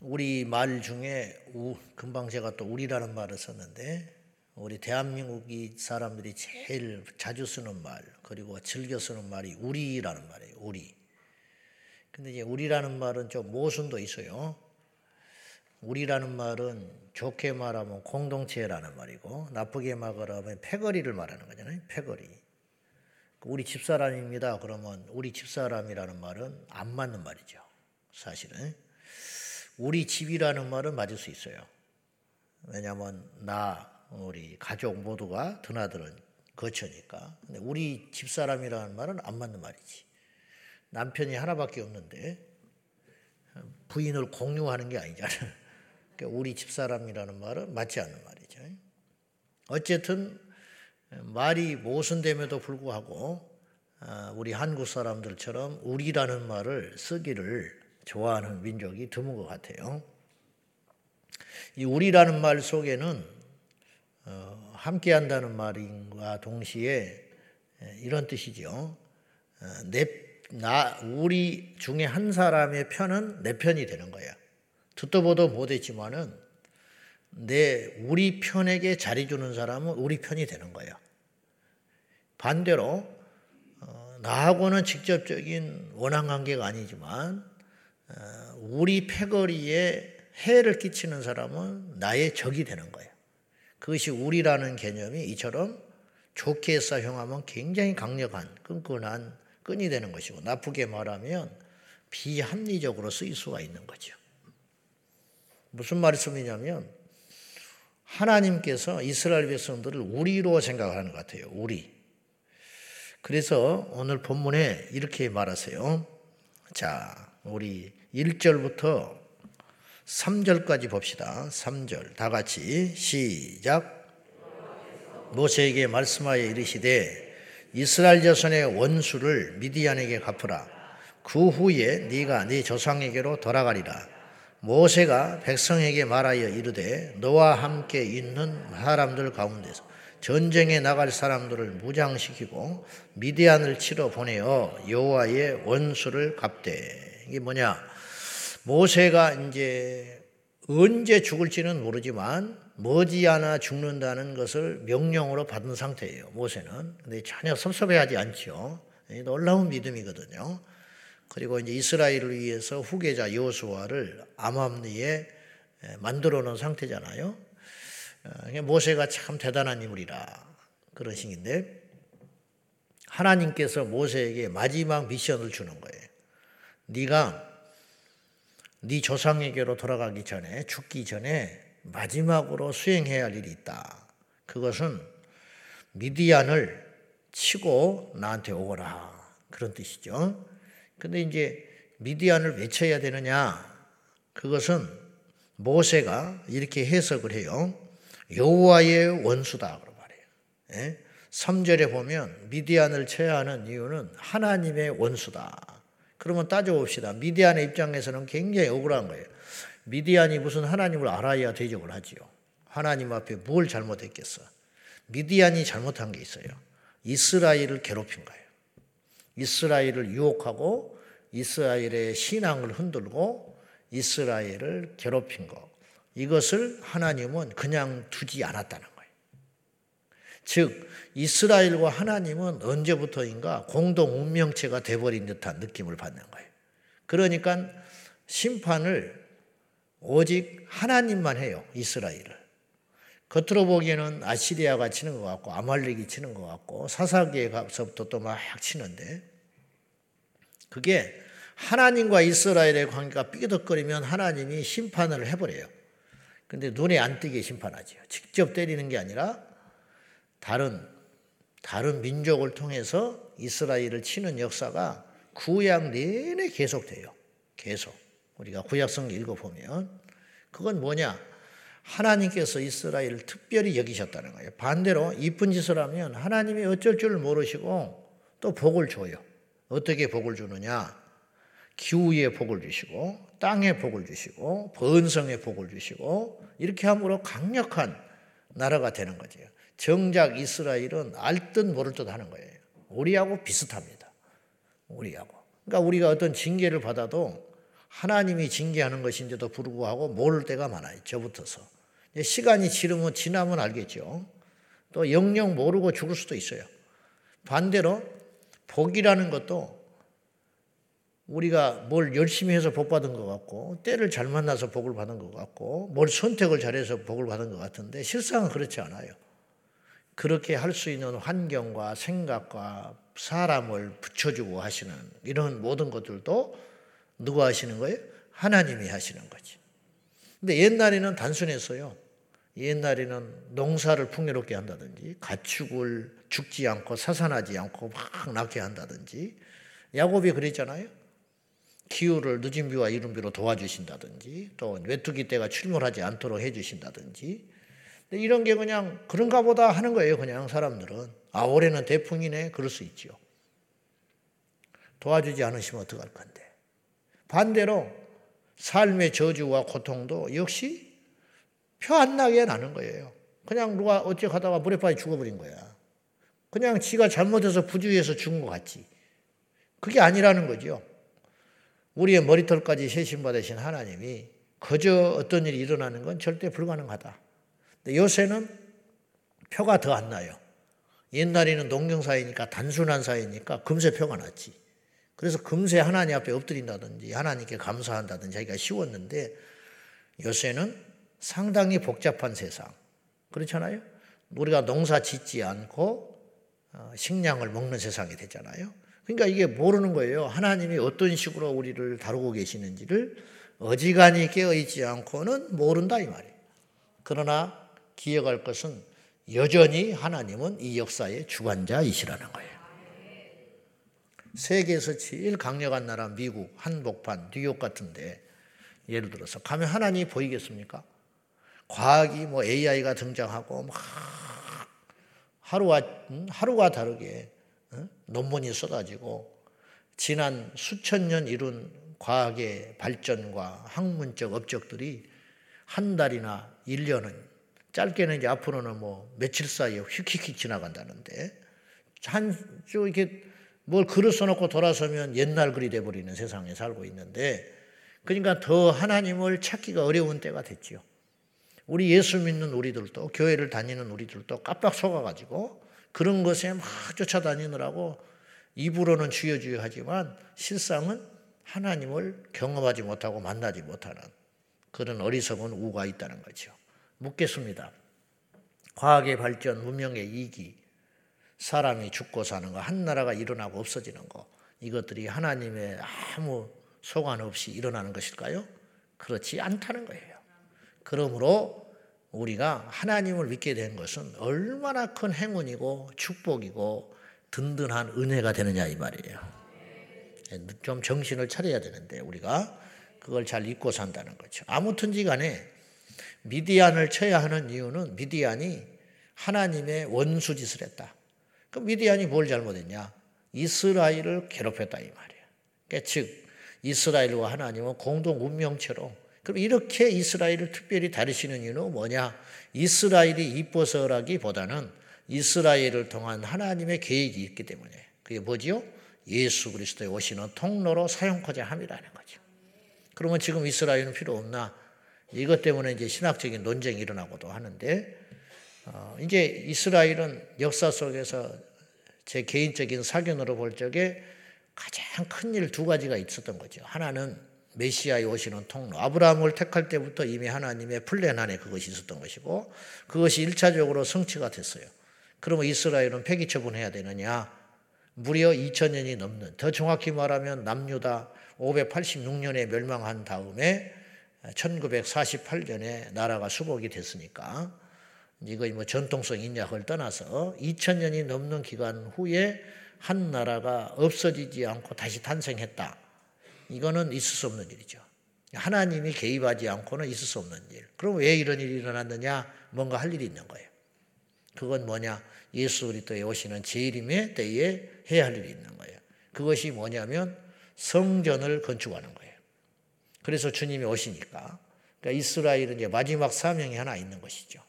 우리 말 중에 우, 금방 제가 또 우리라는 말을 썼는데 우리 대한민국이 사람들이 제일 자주 쓰는 말 그리고 즐겨 쓰는 말이 우리라는 말이에요. 우리. 근데 이제 우리라는 말은 좀 모순도 있어요. 우리라는 말은 좋게 말하면 공동체라는 말이고 나쁘게 말하면 패거리를 말하는 거잖아요. 패거리. 우리 집사람입니다. 그러면 우리 집사람이라는 말은 안 맞는 말이죠. 사실은. 우리 집이라는 말은 맞을 수 있어요. 왜냐하면 나, 우리 가족 모두가 드나드는 거처니까. 근데 우리 집사람이라는 말은 안 맞는 말이지. 남편이 하나밖에 없는데 부인을 공유하는 게 아니잖아. 그러니까 우리 집사람이라는 말은 맞지 않는 말이죠. 어쨌든 말이 모순됨에도 불구하고 아, 우리 한국 사람들처럼 우리라는 말을 쓰기를 좋아하는 민족이 드문 것 같아요. 이 우리라는 말 속에는 어, 함께한다는 말인과 동시에 이런 뜻이죠. 어, 내, 나, 우리 중에 한 사람의 편은 내 편이 되는 거야. 듣도 보도 못했지만은 내 우리 편에게 자리 주는 사람은 우리 편이 되는 거야. 반대로 어, 나하고는 직접적인 원한 관계가 아니지만 어, 우리 패거리에 해를 끼치는 사람은 나의 적이 되는 거예요. 그것이 우리라는 개념이 이처럼 좋게 사용하면 굉장히 강력한 끈끈한 끈이 되는 것이고 나쁘게 말하면 비합리적으로 쓰일 수가 있는 거죠. 무슨 말씀이냐면 하나님께서 이스라엘 백성들을 우리로 생각하는 것 같아요. 우리. 그래서 오늘 본문에 이렇게 말하세요. 자, 우리 1절부터 3절까지 봅시다. 3절. 다 같이 시작. 모세에게 말씀하여 이르시되 이스라엘 자손의 원수를 미디안에게 갚으라. 그 후에 네가 네 조상에게로 돌아가리라. 모세가 백성에게 말하여 이르되 너와 함께 있는 사람들 가운데서 전쟁에 나갈 사람들을 무장시키고 미디안을 치러 보내어 여호와의 원수를 갚되 이게 뭐냐 모세가 이제 언제 죽을지는 모르지만 머지않아 죽는다는 것을 명령으로 받은 상태예요. 모세는. 근데 전혀 섭섭해하지 않죠. 놀라운 믿음이거든요. 그리고 이제 이스라엘을 위해서 후계자 여호수아를 암암리에 만들어 놓은 상태잖아요. 어, 모세가 참 대단한 인물이라 그런 식인데 하나님께서 모세에게 마지막 미션을 주는 거예요. 네가 네 조상에게로 돌아가기 전에 죽기 전에 마지막으로 수행해야 할 일이 있다. 그것은 미디안을 치고 나한테 오거라. 그런 뜻이죠. 근데 이제 미디안을 왜 쳐야 되느냐? 그것은 모세가 이렇게 해석을 해요. 여호와의 원수다 그러 말해요. 3절에 예? 보면 미디안을 쳐야 하는 이유는 하나님의 원수다. 그러면 따져봅시다. 미디안의 입장에서는 굉장히 억울한 거예요. 미디안이 무슨 하나님을 알아야 대적을 하지요. 하나님 앞에 뭘 잘못했겠어? 미디안이 잘못한 게 있어요. 이스라엘을 괴롭힌 거예요. 이스라엘을 유혹하고 이스라엘의 신앙을 흔들고 이스라엘을 괴롭힌 것. 이것을 하나님은 그냥 두지 않았다는 거예요. 즉, 이스라엘과 하나님은 언제부터인가 공동 운명체가 돼버린 듯한 느낌을 받는 거예요. 그러니까 심판을 오직 하나님만 해요. 이스라엘을. 겉으로 보기에는 아시리아가 치는 것 같고 아말렉이 치는 것 같고 사사기에서부터 또 막 치는데 그게 하나님과 이스라엘의 관계가 삐그덕거리면 하나님이 심판을 해버려요. 근데 눈에 안 띄게 심판하죠. 직접 때리는 게 아니라 다른 다른 민족을 통해서 이스라엘을 치는 역사가 구약 내내 계속돼요. 계속. 우리가 구약성 읽어보면 그건 뭐냐? 하나님께서 이스라엘을 특별히 여기셨다는 거예요. 반대로 이쁜 짓을 하면 하나님이 어쩔 줄 모르시고 또 복을 줘요. 어떻게 복을 주느냐? 기후에 복을 주시고 땅에 복을 주시고 번성에 복을 주시고 이렇게 함으로 강력한 나라가 되는 거죠. 정작 이스라엘은 알 듯 모를 듯 하는 거예요. 우리하고 비슷합니다. 우리하고. 그러니까 우리가 어떤 징계를 받아도 하나님이 징계하는 것인데도 불구하고 모를 때가 많아요. 저부터서. 시간이 지르면 지나면 알겠죠. 또 영영 모르고 죽을 수도 있어요. 반대로 복이라는 것도 우리가 뭘 열심히 해서 복 받은 것 같고 때를 잘 만나서 복을 받은 것 같고 뭘 선택을 잘해서 복을 받은 것 같은데 실상은 그렇지 않아요. 그렇게 할 수 있는 환경과 생각과 사람을 붙여주고 하시는 이런 모든 것들도 누가 하시는 거예요? 하나님이 하시는 거지. 근데 옛날에는 단순했어요. 옛날에는 농사를 풍요롭게 한다든지 가축을 죽지 않고 사산하지 않고 막 낳게 한다든지 야곱이 그랬잖아요. 기후를 늦은 비와 이른 비로 도와주신다든지 또 외투기 때가 출몰하지 않도록 해주신다든지 이런 게 그냥 그런가 보다 하는 거예요. 그냥 사람들은 아 올해는 대풍이네 그럴 수 있죠. 도와주지 않으시면 어떡할 건데 반대로 삶의 저주와 고통도 역시 표 안 나게 나는 거예요. 그냥 누가 어째 가다가 물에 빠져 죽어버린 거야. 그냥 지가 잘못해서 부주의해서 죽은 것 같지. 그게 아니라는 거죠. 우리의 머리털까지 세신받으신 하나님이 그저 어떤 일이 일어나는 건 절대 불가능하다. 근데 요새는 표가 더 안 나요. 옛날에는 농경사회니까 단순한 사회니까 금세 표가 났지. 그래서 금세 하나님 앞에 엎드린다든지 하나님께 감사한다든지 하기가 쉬웠는데 요새는 상당히 복잡한 세상. 그렇잖아요? 우리가 농사 짓지 않고 어, 식량을 먹는 세상이 됐잖아요. 그러니까 이게 모르는 거예요. 하나님이 어떤 식으로 우리를 다루고 계시는지를 어지간히 깨어있지 않고는 모른다 이 말이에요. 그러나 기억할 것은 여전히 하나님은 이 역사의 주관자이시라는 거예요. 세계에서 제일 강력한 나라 미국, 한복판, 뉴욕 같은데 예를 들어서 가면 하나님이 보이겠습니까? 과학이 뭐 AI가 등장하고 막 하루와 하루가 다르게 논문이 쏟아지고 지난 수천 년 이룬 과학의 발전과 학문적 업적들이 한 달이나 1년은 짧게는 이제 앞으로는 뭐 며칠 사이에 휙휙휙 지나간다는데 한 주 이렇게 뭘 글을 써놓고 돌아서면 옛날 글이 돼버리는 세상에 살고 있는데 그러니까 더 하나님을 찾기가 어려운 때가 됐지요. 우리 예수 믿는 우리들도 교회를 다니는 우리들도 깜빡 속아가지고 그런 것에 막 쫓아다니느라고 입으로는 주여 주여 하지만 실상은 하나님을 경험하지 못하고 만나지 못하는 그런 어리석은 우가 있다는 거죠. 묻겠습니다. 과학의 발전, 문명의 이기, 사람이 죽고 사는 거, 한 나라가 일어나고 없어지는 거, 이것들이 하나님의 아무 소관 없이 일어나는 것일까요? 그렇지 않다는 거예요. 그러므로 우리가 하나님을 믿게 된 것은 얼마나 큰 행운이고 축복이고 든든한 은혜가 되느냐 이 말이에요. 좀 정신을 차려야 되는데 우리가 그걸 잘 잊고 산다는 거죠. 아무튼지 간에 미디안을 쳐야 하는 이유는 미디안이 하나님의 원수 짓을 했다. 그 미디안이 뭘 잘못했냐? 이스라엘을 괴롭혔다 이 말이에요. 그러니까 즉 이스라엘과 하나님은 공동 운명체로 그럼 이렇게 이스라엘을 특별히 다루시는 이유는 뭐냐? 이스라엘이 이뻐서라기보다는 이스라엘을 통한 하나님의 계획이 있기 때문에 그게 뭐지요? 예수 그리스도의 오시는 통로로 사용하자 함이라는 거죠. 그러면 지금 이스라엘은 필요 없나? 이것 때문에 이제 신학적인 논쟁이 일어나고도 하는데 어, 이제 이스라엘은 역사 속에서 제 개인적인 사견으로 볼 적에 가장 큰 일 두 가지가 있었던 거죠. 하나는 메시아의 오시는 통로. 아브라함을 택할 때부터 이미 하나님의 플랜 안에 그것이 있었던 것이고 그것이 일차적으로 성취가 됐어요. 그러면 이스라엘은 폐기 처분해야 되느냐? 무려 2000년이 넘는 더 정확히 말하면 남유다 586년에 멸망한 다음에 1948년에 나라가 수복이 됐으니까 이거 뭐 전통성 그걸 떠나서 2000년이 넘는 기간 후에 한 나라가 없어지지 않고 다시 탄생했다. 이거는 있을 수 없는 일이죠. 하나님이 개입하지 않고는 있을 수 없는 일. 그럼 왜 이런 일이 일어났느냐? 뭔가 할 일이 있는 거예요. 그건 뭐냐? 예수 그리스도에 오시는 재림의 때에 해야 할 일이 있는 거예요. 그것이 뭐냐면 성전을 건축하는 거예요. 그래서 주님이 오시니까 그러니까 이스라엘은 이제 마지막 사명이 하나 있는 것이죠.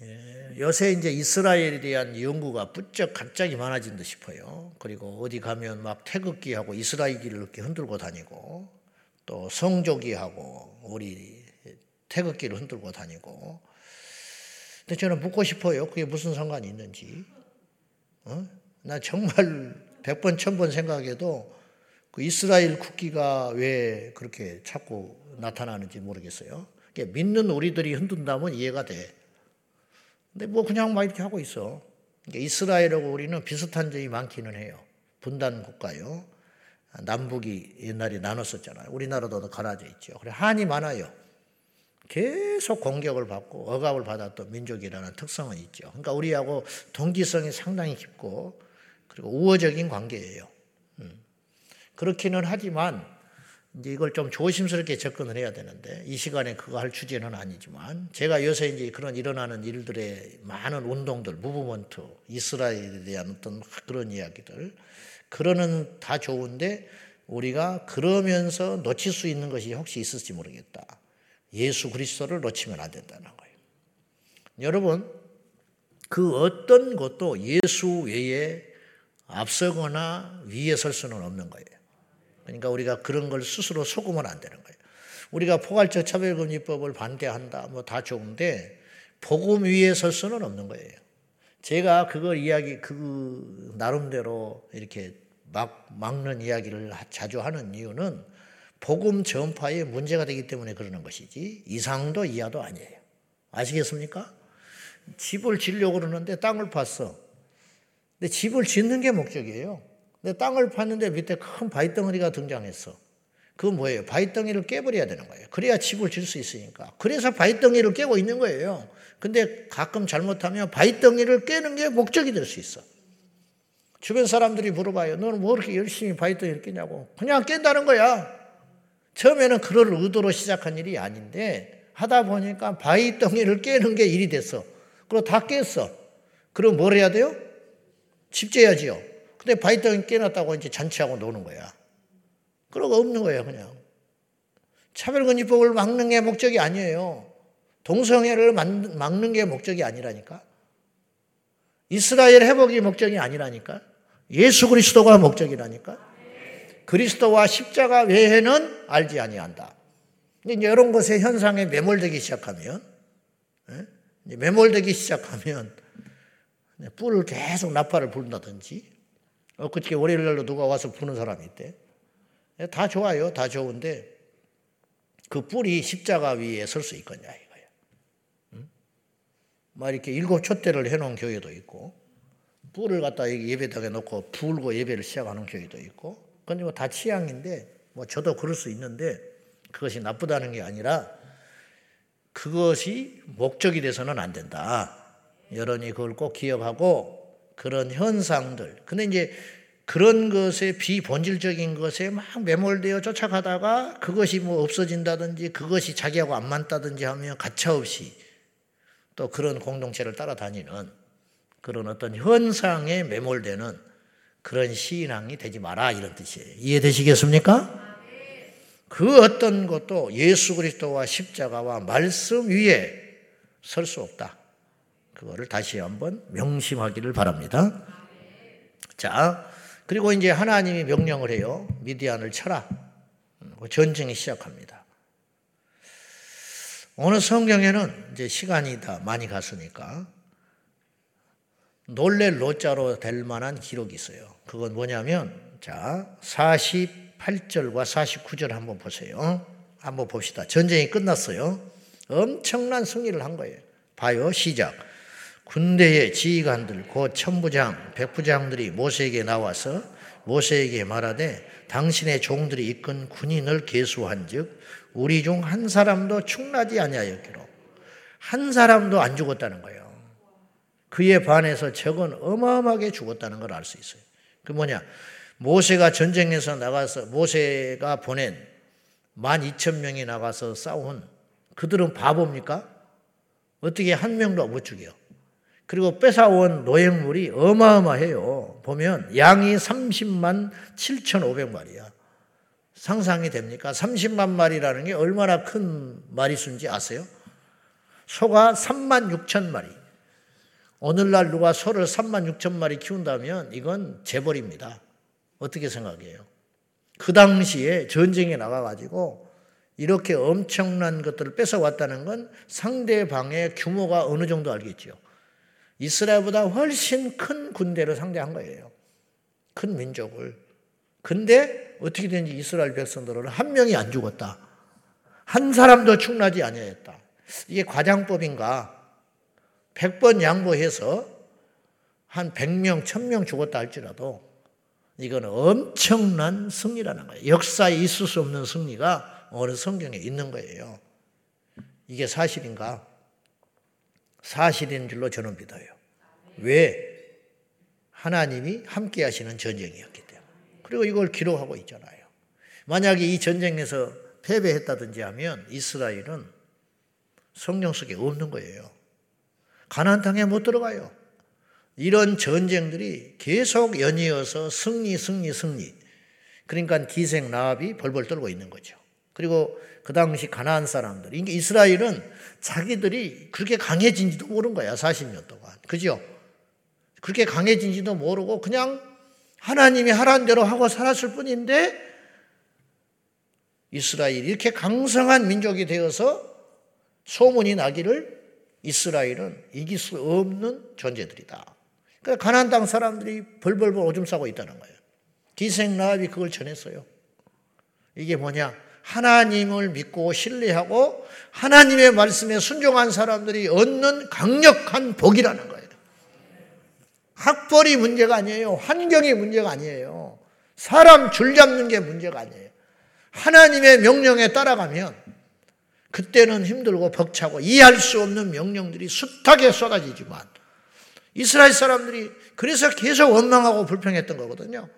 예, 요새 이제 이스라엘에 대한 연구가 부쩍 갑자기 많아진 듯 싶어요. 그리고 어디 가면 막 태극기하고 이스라엘기를 이렇게 흔들고 다니고 또 성조기하고 우리 태극기를 흔들고 다니고. 근데 저는 묻고 싶어요. 그게 무슨 상관이 있는지. 어? 나 정말 백 번, 천번 생각해도 그 이스라엘 국기가 왜 그렇게 자꾸 나타나는지 모르겠어요. 믿는 우리들이 흔든다면 이해가 돼. 근데 뭐 그냥 막 이렇게 하고 있어. 이스라엘하고 우리는 비슷한 점이 많기는 해요. 분단 국가요. 남북이 옛날에 나눴었잖아요. 우리나라도 갈라져 있죠. 그래 한이 많아요. 계속 공격을 받고 억압을 받았던 민족이라는 특성은 있죠. 그러니까 우리하고 동기성이 상당히 깊고 그리고 우호적인 관계예요. 음. 그렇기는 하지만 이제 이걸 좀 조심스럽게 접근을 해야 되는데 이 시간에 그거 할 주제는 아니지만 제가 요새 이제 그런 일어나는 일들의 많은 운동들, 무브먼트, 이스라엘에 대한 어떤 그런 이야기들 그러는 다 좋은데 우리가 그러면서 놓칠 수 있는 것이 혹시 있을지 모르겠다. 예수 그리스도를 놓치면 안 된다는 거예요. 여러분 그 어떤 것도 예수 외에 앞서거나 위에 설 수는 없는 거예요. 그러니까 우리가 그런 걸 스스로 속으면 안 되는 거예요. 우리가 포괄적 차별금지법을 반대한다, 뭐 다 좋은데 복음 위에 설 수는 없는 거예요. 제가 그걸 이야기 그 나름대로 이렇게 막 막는 이야기를 자주 하는 이유는 복음 전파에 문제가 되기 때문에 그러는 것이지 이상도 이하도 아니에요. 아시겠습니까? 집을 지려고 그러는데 땅을 팠어. 근데 집을 짓는 게 목적이에요. 근데 땅을 팠는데 밑에 큰 바위덩어리가 등장했어. 그건 뭐예요? 바위덩이를 깨버려야 되는 거예요. 그래야 집을 질 수 있으니까. 그래서 바위덩이를 깨고 있는 거예요. 근데 가끔 잘못하면 바위덩이를 깨는 게 목적이 될 수 있어. 주변 사람들이 물어봐요. 너는 뭐 이렇게 열심히 바위덩이를 깨냐고. 그냥 깬다는 거야. 처음에는 그럴 의도로 시작한 일이 아닌데 하다 보니까 바위덩이를 깨는 게 일이 됐어. 그리고 다 깼어. 그럼 뭘 해야 돼요? 집 재야지요. 근데 바이든 깨놨다고 이제 잔치하고 노는 거야. 그러고 없는 거예요, 그냥. 차별금지법을 막는 게 목적이 아니에요. 동성애를 막는 게 목적이 아니라니까. 이스라엘 회복이 목적이 아니라니까. 예수 그리스도가 목적이라니까. 그리스도와 십자가 외에는 알지 아니한다. 이제 이런 것의 현상에 매몰되기 시작하면, 예? 매몰되기 시작하면 뿔을 계속 나팔을 부른다든지, 엊 그저께 월요일 날로 누가 와서 부는 사람이 있대. 예, 다 좋아요. 다 좋은데 그 뿔이 십자가 위에 설 수 있겠냐 이거야. 응? 막 이렇게 일곱 촛대를 해놓은 교회도 있고 뿔을 갖다 예배당에 놓고 불고 예배를 시작하는 교회도 있고 그건 뭐다 취향인데 뭐 저도 그럴 수 있는데 그것이 나쁘다는 게 아니라 그것이 목적이 돼서는 안 된다. 여러분이 그걸 꼭 기억하고 그런 현상들. 근데 이제 그런 것에 비본질적인 것에 막 매몰되어 쫓아가다가 그것이 뭐 없어진다든지 그것이 자기하고 안 맞다든지 하면 가차없이 또 그런 공동체를 따라다니는 그런 어떤 현상에 매몰되는 그런 시인왕이 되지 마라 이런 뜻이에요. 이해되시겠습니까? 그 어떤 것도 예수 그리스도와 십자가와 말씀 위에 설 수 없다. 그거를 다시 한번 명심하기를 바랍니다. 자, 그리고 이제 하나님이 명령을 해요. 미디안을 쳐라. 그 전쟁이 시작합니다. 오늘 성경에는 이제 시간이 다 많이 갔으니까 놀랄 로자로 될 만한 기록이 있어요. 그건 뭐냐면 자, 48절과 49절 한번 보세요. 한번 봅시다. 전쟁이 끝났어요. 엄청난 승리를 한 거예요. 봐요. 시작. 군대의 지휘관들 곧 천부장, 백부장들이 모세에게 나와서 모세에게 말하되 당신의 종들이 이끈 군인을 계수한즉 우리 중 한 사람도 충나지 아니하였기로 한 사람도 안 죽었다는 거예요. 그에 반해서 적은 어마어마하게 죽었다는 걸 알 수 있어요. 그 뭐냐? 모세가 전쟁에서 나가서 모세가 보낸 만 이천 명이 나가서 싸운 그들은 바보입니까? 어떻게 한 명도 못 죽여? 그리고 뺏어온 노획물이 어마어마해요. 보면 양이 30만 7,500마리야. 상상이 됩니까? 30만 마리라는 게 얼마나 큰 마리수인지 아세요? 소가 3만 6천 마리. 오늘날 누가 소를 3만 6천 마리 키운다면 이건 재벌입니다. 어떻게 생각해요? 그 당시에 전쟁에 나가가지고 이렇게 엄청난 것들을 뺏어왔다는 건 상대방의 규모가 어느 정도 알겠죠. 이스라엘보다 훨씬 큰 군대를 상대한 거예요. 큰 민족을. 근데 어떻게 된지 이스라엘 백성들은 한 명이 안 죽었다. 한 사람도 충나지 아니했다. 이게 과장법인가? 100번 양보해서 한 100명, 1000명 죽었다 할지라도 이건 엄청난 승리라는 거예요. 역사에 있을 수 없는 승리가 어느 성경에 있는 거예요. 이게 사실인가? 사실인 줄로 저는 믿어요. 왜? 하나님이 함께 하시는 전쟁이었기 때문에. 그리고 이걸 기록하고 있잖아요. 만약에 이 전쟁에서 패배했다든지 하면 이스라엘은 성령 속에 없는 거예요. 가나안 땅에 못 들어가요. 이런 전쟁들이 계속 연이어서 승리, 승리, 승리. 그러니까 기생 라합이 벌벌 떨고 있는 거죠. 그리고 그 당시 가나안 사람들, 이게 이스라엘은 자기들이 그렇게 강해진지도 모른 거야, 40년 동안. 그죠? 그렇게 강해진지도 모르고 그냥 하나님이 하라는 대로 하고 살았을 뿐인데 이스라엘이 이렇게 강성한 민족이 되어서 소문이 나기를 이스라엘은 이길 수 없는 존재들이다. 그러니까 가나안 땅 사람들이 벌벌벌 오줌 싸고 있다는 거예요. 기생 라합이 그걸 전했어요. 이게 뭐냐? 하나님을 믿고 신뢰하고 하나님의 말씀에 순종한 사람들이 얻는 강력한 복이라는 거예요. 학벌이 문제가 아니에요. 환경이 문제가 아니에요. 사람 줄 잡는 게 문제가 아니에요. 하나님의 명령에 따라가면 그때는 힘들고 벅차고 이해할 수 없는 명령들이 숱하게 쏟아지지만 이스라엘 사람들이 그래서 계속 원망하고 불평했던 거거든요.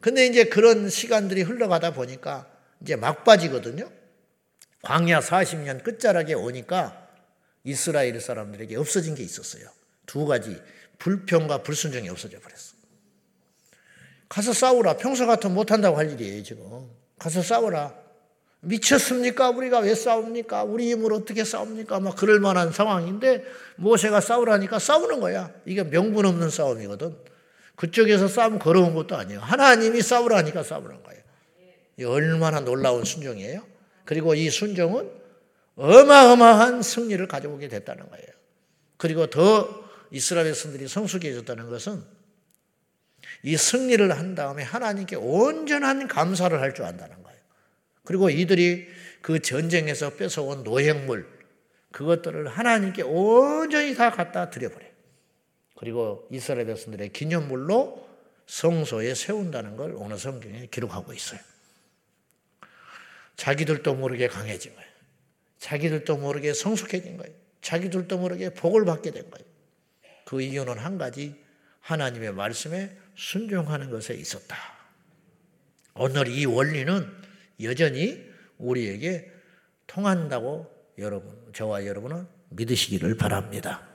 근데 이제 그런 시간들이 흘러가다 보니까 이제 막바지거든요. 광야 40년 끝자락에 오니까 이스라엘 사람들에게 없어진 게 있었어요. 두 가지. 불평과 불순종이 없어져 버렸어. 가서 싸우라. 평소 같으면 못한다고 할 일이에요, 지금. 가서 싸우라. 미쳤습니까? 우리가 왜 싸웁니까? 우리 힘으로 어떻게 싸웁니까? 막 그럴 만한 상황인데 모세가 싸우라니까 싸우는 거야. 이게 명분 없는 싸움이거든. 그쪽에서 싸움 걸어온 것도 아니에요. 하나님이 싸우라니까 싸우는 거예요. 얼마나 놀라운 순종이에요. 그리고 이 순종은 어마어마한 승리를 가져오게 됐다는 거예요. 그리고 더 이스라엘 백성들이 성숙해졌다는 것은 이 승리를 한 다음에 하나님께 온전한 감사를 할 줄 안다는 거예요. 그리고 이들이 그 전쟁에서 뺏어온 노획물, 그것들을 하나님께 온전히 다 갖다 드려버려요. 그리고 이스라엘 백성들의 기념물로 성소에 세운다는 걸 오늘 성경에 기록하고 있어요. 자기들도 모르게 강해진 거예요. 자기들도 모르게 성숙해진 거예요. 자기들도 모르게 복을 받게 된 거예요. 그 이유는 한 가지 하나님의 말씀에 순종하는 것에 있었다. 오늘 이 원리는 여전히 우리에게 통한다고 여러분, 저와 여러분은 믿으시기를 바랍니다.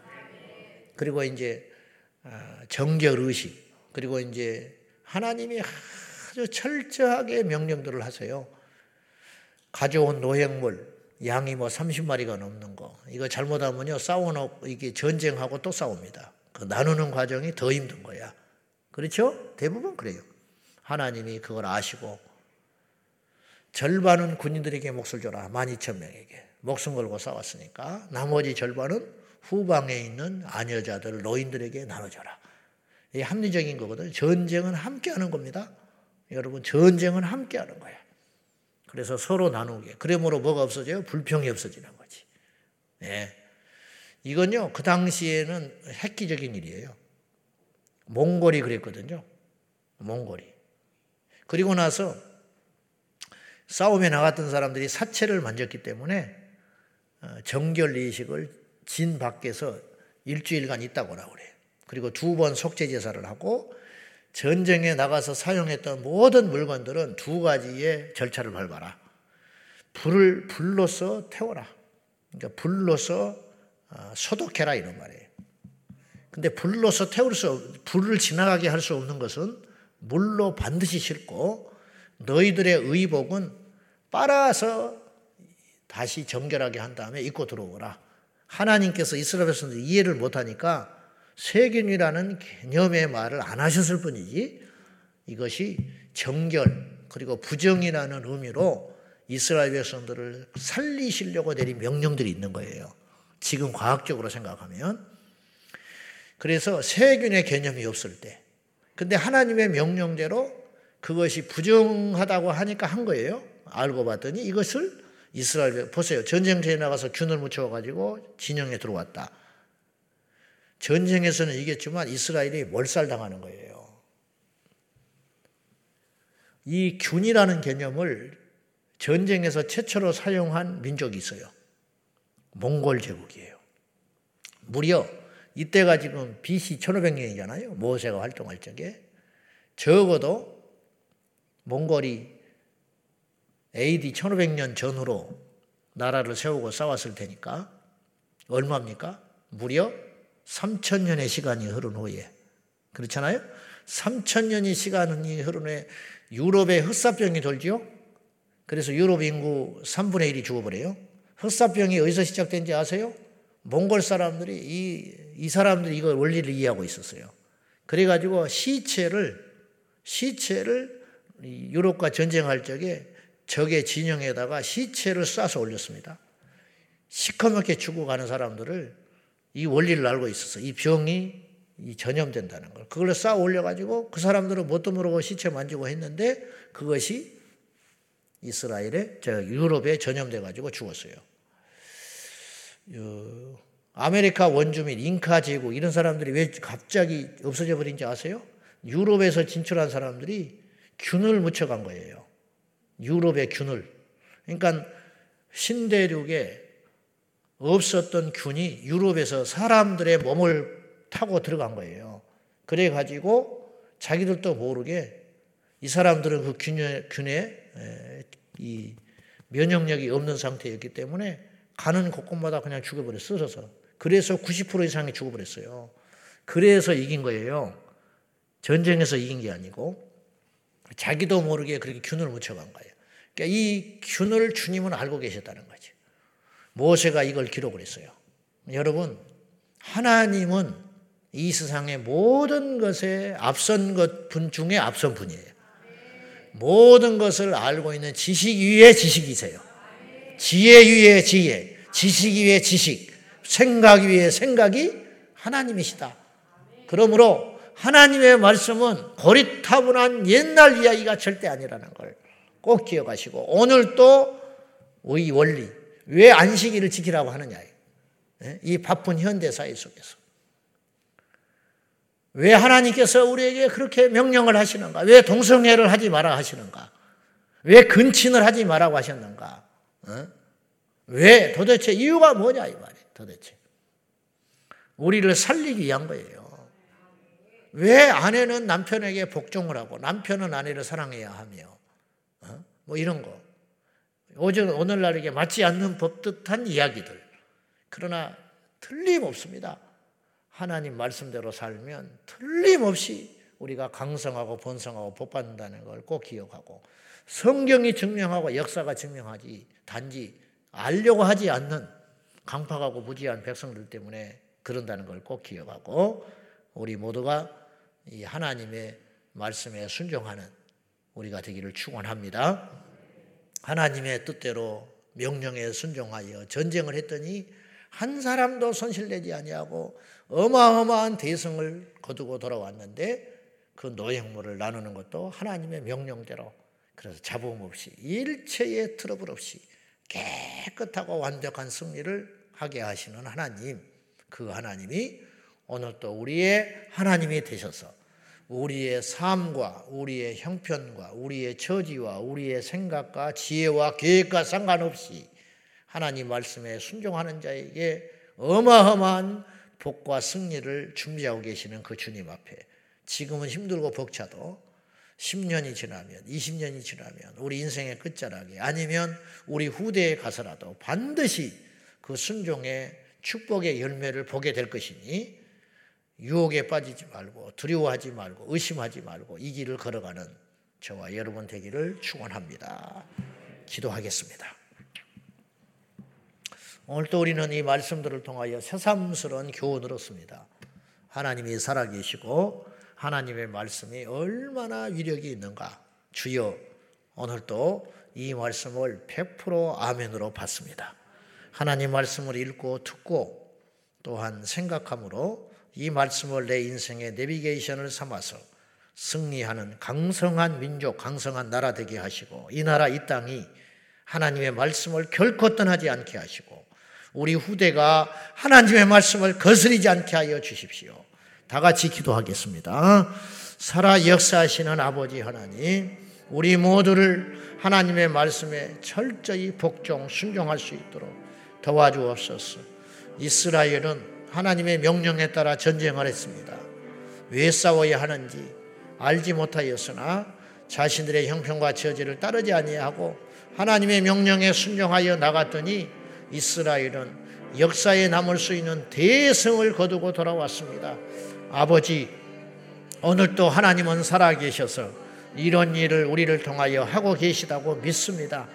그리고 이제 아, 정결 의식, 그리고 이제 하나님이 아주 철저하게 명령들을 하세요. 가져온 노획물, 양이 뭐 30마리가 넘는 거. 이거 잘못하면요, 싸워놓고, 이게 전쟁하고 또 싸웁니다. 그 나누는 과정이 더 힘든 거야. 그렇죠? 대부분 그래요. 하나님이 그걸 아시고, 절반은 군인들에게 몫을 줘라. 12,000명에게. 목숨 걸고 싸웠으니까. 나머지 절반은 후방에 있는 아녀자들, 노인들에게 나눠줘라. 이 합리적인 거거든요. 전쟁은 함께 하는 겁니다. 여러분, 전쟁은 함께 하는 거야. 그래서 서로 나누게. 그러므로 뭐가 없어져요? 불평이 없어지는 거지. 네. 이건요, 그 당시에는 획기적인 일이에요. 몽골이 그랬거든요. 몽골이. 그리고 나서 싸움에 나갔던 사람들이 사체를 만졌기 때문에 어, 정결의식을 진 밖에서 일주일간 있다고 나오래요. 그리고 두 번 속죄 제사를 하고 전쟁에 나가서 사용했던 모든 물건들은 두 가지의 절차를 밟아라. 불을 불로서 태워라. 그러니까 불로서 어, 소독해라 이런 말이에요. 근데 불로서 태울 수 불을 지나가게 할 수 없는 것은 물로 반드시 싣고 너희들의 의복은 빨아서 다시 정결하게 한 다음에 입고 들어오라. 하나님께서 이스라엘 백성들 이해를 못하니까 세균이라는 개념의 말을 안 하셨을 뿐이지 이것이 정결 그리고 부정이라는 의미로 이스라엘 백성들을 살리시려고 내린 명령들이 있는 거예요. 지금 과학적으로 생각하면. 그래서 세균의 개념이 없을 때. 근데 하나님의 명령대로 그것이 부정하다고 하니까 한 거예요. 알고 봤더니 이것을 이스라엘 보세요. 전쟁터에 나가서 균을 묻혀 가지고 진영에 들어왔다. 전쟁에서는 이겼지만 이스라엘이 몰살당하는 거예요. 이 균이라는 개념을 전쟁에서 최초로 사용한 민족이 있어요. 몽골 제국이에요. 무려 이때가 지금 BC 1500년이잖아요. 모세가 활동할 적에 적어도 몽골이 AD 1500년 전후로 나라를 세우고 싸웠을 테니까 얼마입니까? 무려 3천 년의 시간이 흐른 후에 그렇잖아요? 3천년의 시간이 흐른 후에 유럽에 흑사병이 돌지요? 그래서 유럽 인구 3분의 1이 죽어버려요. 흑사병이 어디서 시작된지 아세요? 몽골 사람들이 이, 이 사람들이 이거 원리를 이해하고 있었어요. 그래가지고 시체를, 시체를 유럽과 전쟁할 적에 적의 진영에다가 시체를 쏴서 올렸습니다. 시커멓게 죽어가는 사람들을 이 원리를 알고 있었어. 이 병이 이 전염된다는 걸. 그걸 쌓아 올려가지고 그 사람들은 뭣도 모르고 시체 만지고 했는데 그것이 이스라엘에, 저 유럽에 전염돼가지고 죽었어요. 아메리카 원주민, 잉카 제국 이런 사람들이 왜 갑자기 없어져 버린지 아세요? 유럽에서 진출한 사람들이 균을 묻혀간 거예요. 유럽의 균을. 그러니까 신대륙에 없었던 균이 유럽에서 사람들의 몸을 타고 들어간 거예요. 그래 가지고 자기들도 모르게 이 사람들은 그 균에, 균에 이 면역력이 없는 상태였기 때문에 가는 곳곳마다 그냥 죽어버려 쓰러서. 그래서 90% 이상이 죽어버렸어요. 그래서 이긴 거예요. 전쟁에서 이긴 게 아니고 자기도 모르게 그렇게 균을 묻혀간 거예요. 그러니까 이 균을 주님은 알고 계셨다는 거죠. 모세가 이걸 기록을 했어요. 여러분, 하나님은 이 세상의 모든 것에 앞선 것 분 중에 앞선 분이에요. 모든 것을 알고 있는 지식 위에 지식이세요. 지혜 위에 지혜, 지식 위에 지식, 생각 위에 생각이 하나님이시다. 그러므로 하나님의 말씀은 고리타분한 옛날 이야기가 절대 아니라는 걸 꼭 기억하시고 오늘 또의 원리 왜 안식일을 지키라고 하느냐 예? 이 바쁜 현대 사회 속에서 왜 하나님께서 우리에게 그렇게 명령을 하시는가? 왜 동성애를 하지 마라 하시는가? 왜 근친을 하지 말라고 하셨는가? 어? 왜 도대체 이유가 뭐냐 이 말이에요. 도대체 우리를 살리기 위한 거예요. 왜 아내는 남편에게 복종을 하고 남편은 아내를 사랑해야 하며 어? 뭐 이런 거 오늘 오늘날에게 맞지 않는 법듯한 이야기들 그러나 틀림없습니다. 하나님 말씀대로 살면 틀림없이 우리가 강성하고 번성하고 복받는다는 걸 꼭 기억하고 성경이 증명하고 역사가 증명하지 단지 알려고 하지 않는 강팍하고 무지한 백성들 때문에 그런다는 걸 꼭 기억하고 우리 모두가 이 하나님의 말씀에 순종하는 우리가 되기를 축원합니다. 하나님의 뜻대로 명령에 순종하여 전쟁을 했더니 한 사람도 손실내지 아니하고 어마어마한 대성을 거두고 돌아왔는데 그 노획물을 나누는 것도 하나님의 명령대로. 그래서 잡음 없이 일체의 트러블 없이 깨끗하고 완벽한 승리를 하게 하시는 하나님. 그 하나님이 오늘 또 우리의 하나님이 되셔서 우리의 삶과 우리의 형편과 우리의 처지와 우리의 생각과 지혜와 계획과 상관없이 하나님 말씀에 순종하는 자에게 어마어마한 복과 승리를 준비하고 계시는 그 주님 앞에 지금은 힘들고 벅차도 10년이 지나면 20년이 지나면 우리 인생의 끝자락에 아니면 우리 후대에 가서라도 반드시 그 순종의 축복의 열매를 보게 될 것이니 유혹에 빠지지 말고 두려워하지 말고 의심하지 말고 이 길을 걸어가는 저와 여러분 되기를 축원합니다. 기도하겠습니다. 오늘 또 우리는 이 말씀들을 통하여 새삼스러운 교훈을 얻습니다. 하나님이 살아계시고 하나님의 말씀이 얼마나 위력이 있는가. 주여 오늘도 이 말씀을 100% 아멘으로 받습니다. 하나님 말씀을 읽고 듣고 또한 생각함으로 이 말씀을 내 인생의 내비게이션을 삼아서 승리하는 강성한 민족, 강성한 나라 되게 하시고 이 나라 이 땅이 하나님의 말씀을 결코 떠나지 않게 하시고 우리 후대가 하나님의 말씀을 거스리지 않게 하여 주십시오. 다 같이 기도하겠습니다. 살아 역사하시는 아버지 하나님, 우리 모두를 하나님의 말씀에 철저히 복종, 순종할 수 있도록 도와주옵소서. 이스라엘은 하나님의 명령에 따라 전쟁을 했습니다. 왜 싸워야 하는지 알지 못하였으나 자신들의 형편과 처지를 따르지 아니하고 하나님의 명령에 순종하여 나갔더니 이스라엘은 역사에 남을 수 있는 대성을 거두고 돌아왔습니다. 아버지, 오늘도 하나님은 살아계셔서 이런 일을 우리를 통하여 하고 계시다고 믿습니다.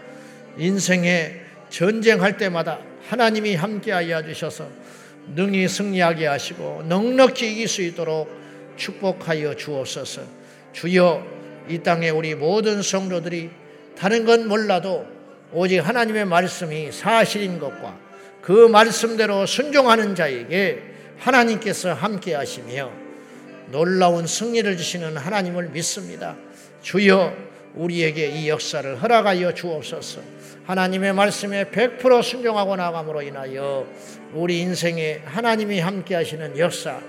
인생에 전쟁할 때마다 하나님이 함께하여 주셔서 능히 승리하게 하시고 넉넉히 이길 수 있도록 축복하여 주옵소서. 주여 이 땅에 우리 모든 성도들이 다른 건 몰라도 오직 하나님의 말씀이 사실인 것과 그 말씀대로 순종하는 자에게 하나님께서 함께 하시며 놀라운 승리를 주시는 하나님을 믿습니다. 주여 우리에게 이 역사를 허락하여 주옵소서. 하나님의 말씀에 100% 순종하고 나감으로 인하여 우리 인생에 하나님이 함께 하시는 역사,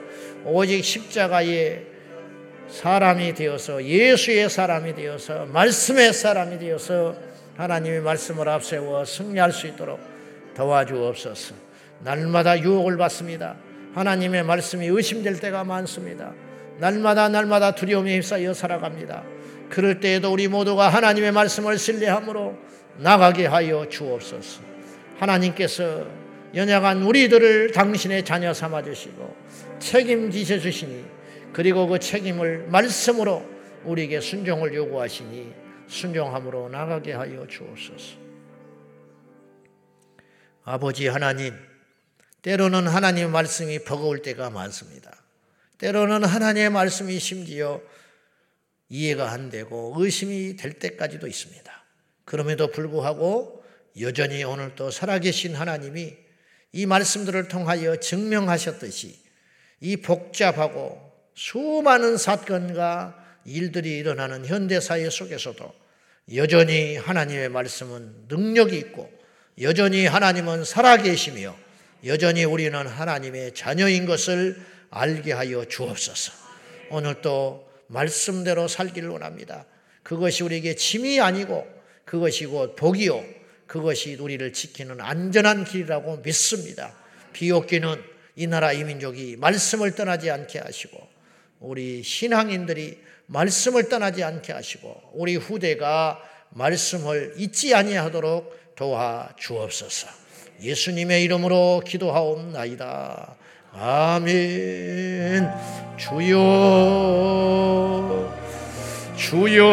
오직 십자가의 사람이 되어서 예수의 사람이 되어서 말씀의 사람이 되어서 하나님의 말씀을 앞세워 승리할 수 있도록 도와주옵소서. 날마다 유혹을 받습니다. 하나님의 말씀이 의심될 때가 많습니다. 날마다 날마다 두려움에 휩싸여 살아갑니다. 그럴 때에도 우리 모두가 하나님의 말씀을 신뢰함으로 나가게 하여 주옵소서. 하나님께서 연약한 우리들을 당신의 자녀 삼아 주시고 책임지셔 주시니 그리고 그 책임을 말씀으로 우리에게 순종을 요구하시니 순종함으로 나가게 하여 주옵소서. 아버지 하나님, 때로는 하나님의 말씀이 버거울 때가 많습니다. 때로는 하나님의 말씀이 심지어 이해가 안 되고 의심이 될 때까지도 있습니다. 그럼에도 불구하고 여전히 오늘도 살아계신 하나님이 이 말씀들을 통하여 증명하셨듯이 이 복잡하고 수많은 사건과 일들이 일어나는 현대사회 속에서도 여전히 하나님의 말씀은 능력이 있고 여전히 하나님은 살아계시며 여전히 우리는 하나님의 자녀인 것을 알게 하여 주옵소서. 오늘 또 말씀대로 살기를 원합니다. 그것이 우리에게 짐이 아니고 그것이 곧 복이요. 그것이 우리를 지키는 안전한 길이라고 믿습니다. 비옥기는 이 나라 이 민족이 말씀을 떠나지 않게 하시고 우리 신앙인들이 말씀을 떠나지 않게 하시고 우리 후대가 말씀을 잊지 아니하도록 도와 주옵소서. 예수님의 이름으로 기도하옵나이다. 아멘. 주여, 주여,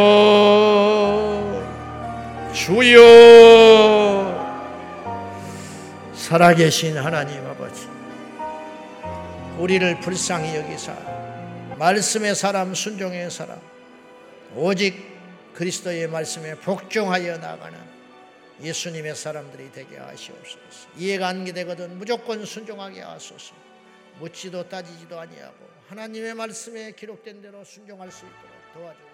주여. 살아계신 하나님 아버지, 우리를 불쌍히 여기사 말씀의 사람, 순종의 사람, 오직 그리스도의 말씀에 복종하여 나가는 예수님의 사람들이 되게 하시옵소서. 이해가 안 되거든 무조건 순종하게 하소서. 묻지도 따지지도 아니하고 하나님의 말씀에 기록된 대로 순종할 수 있도록 도와주옵소서.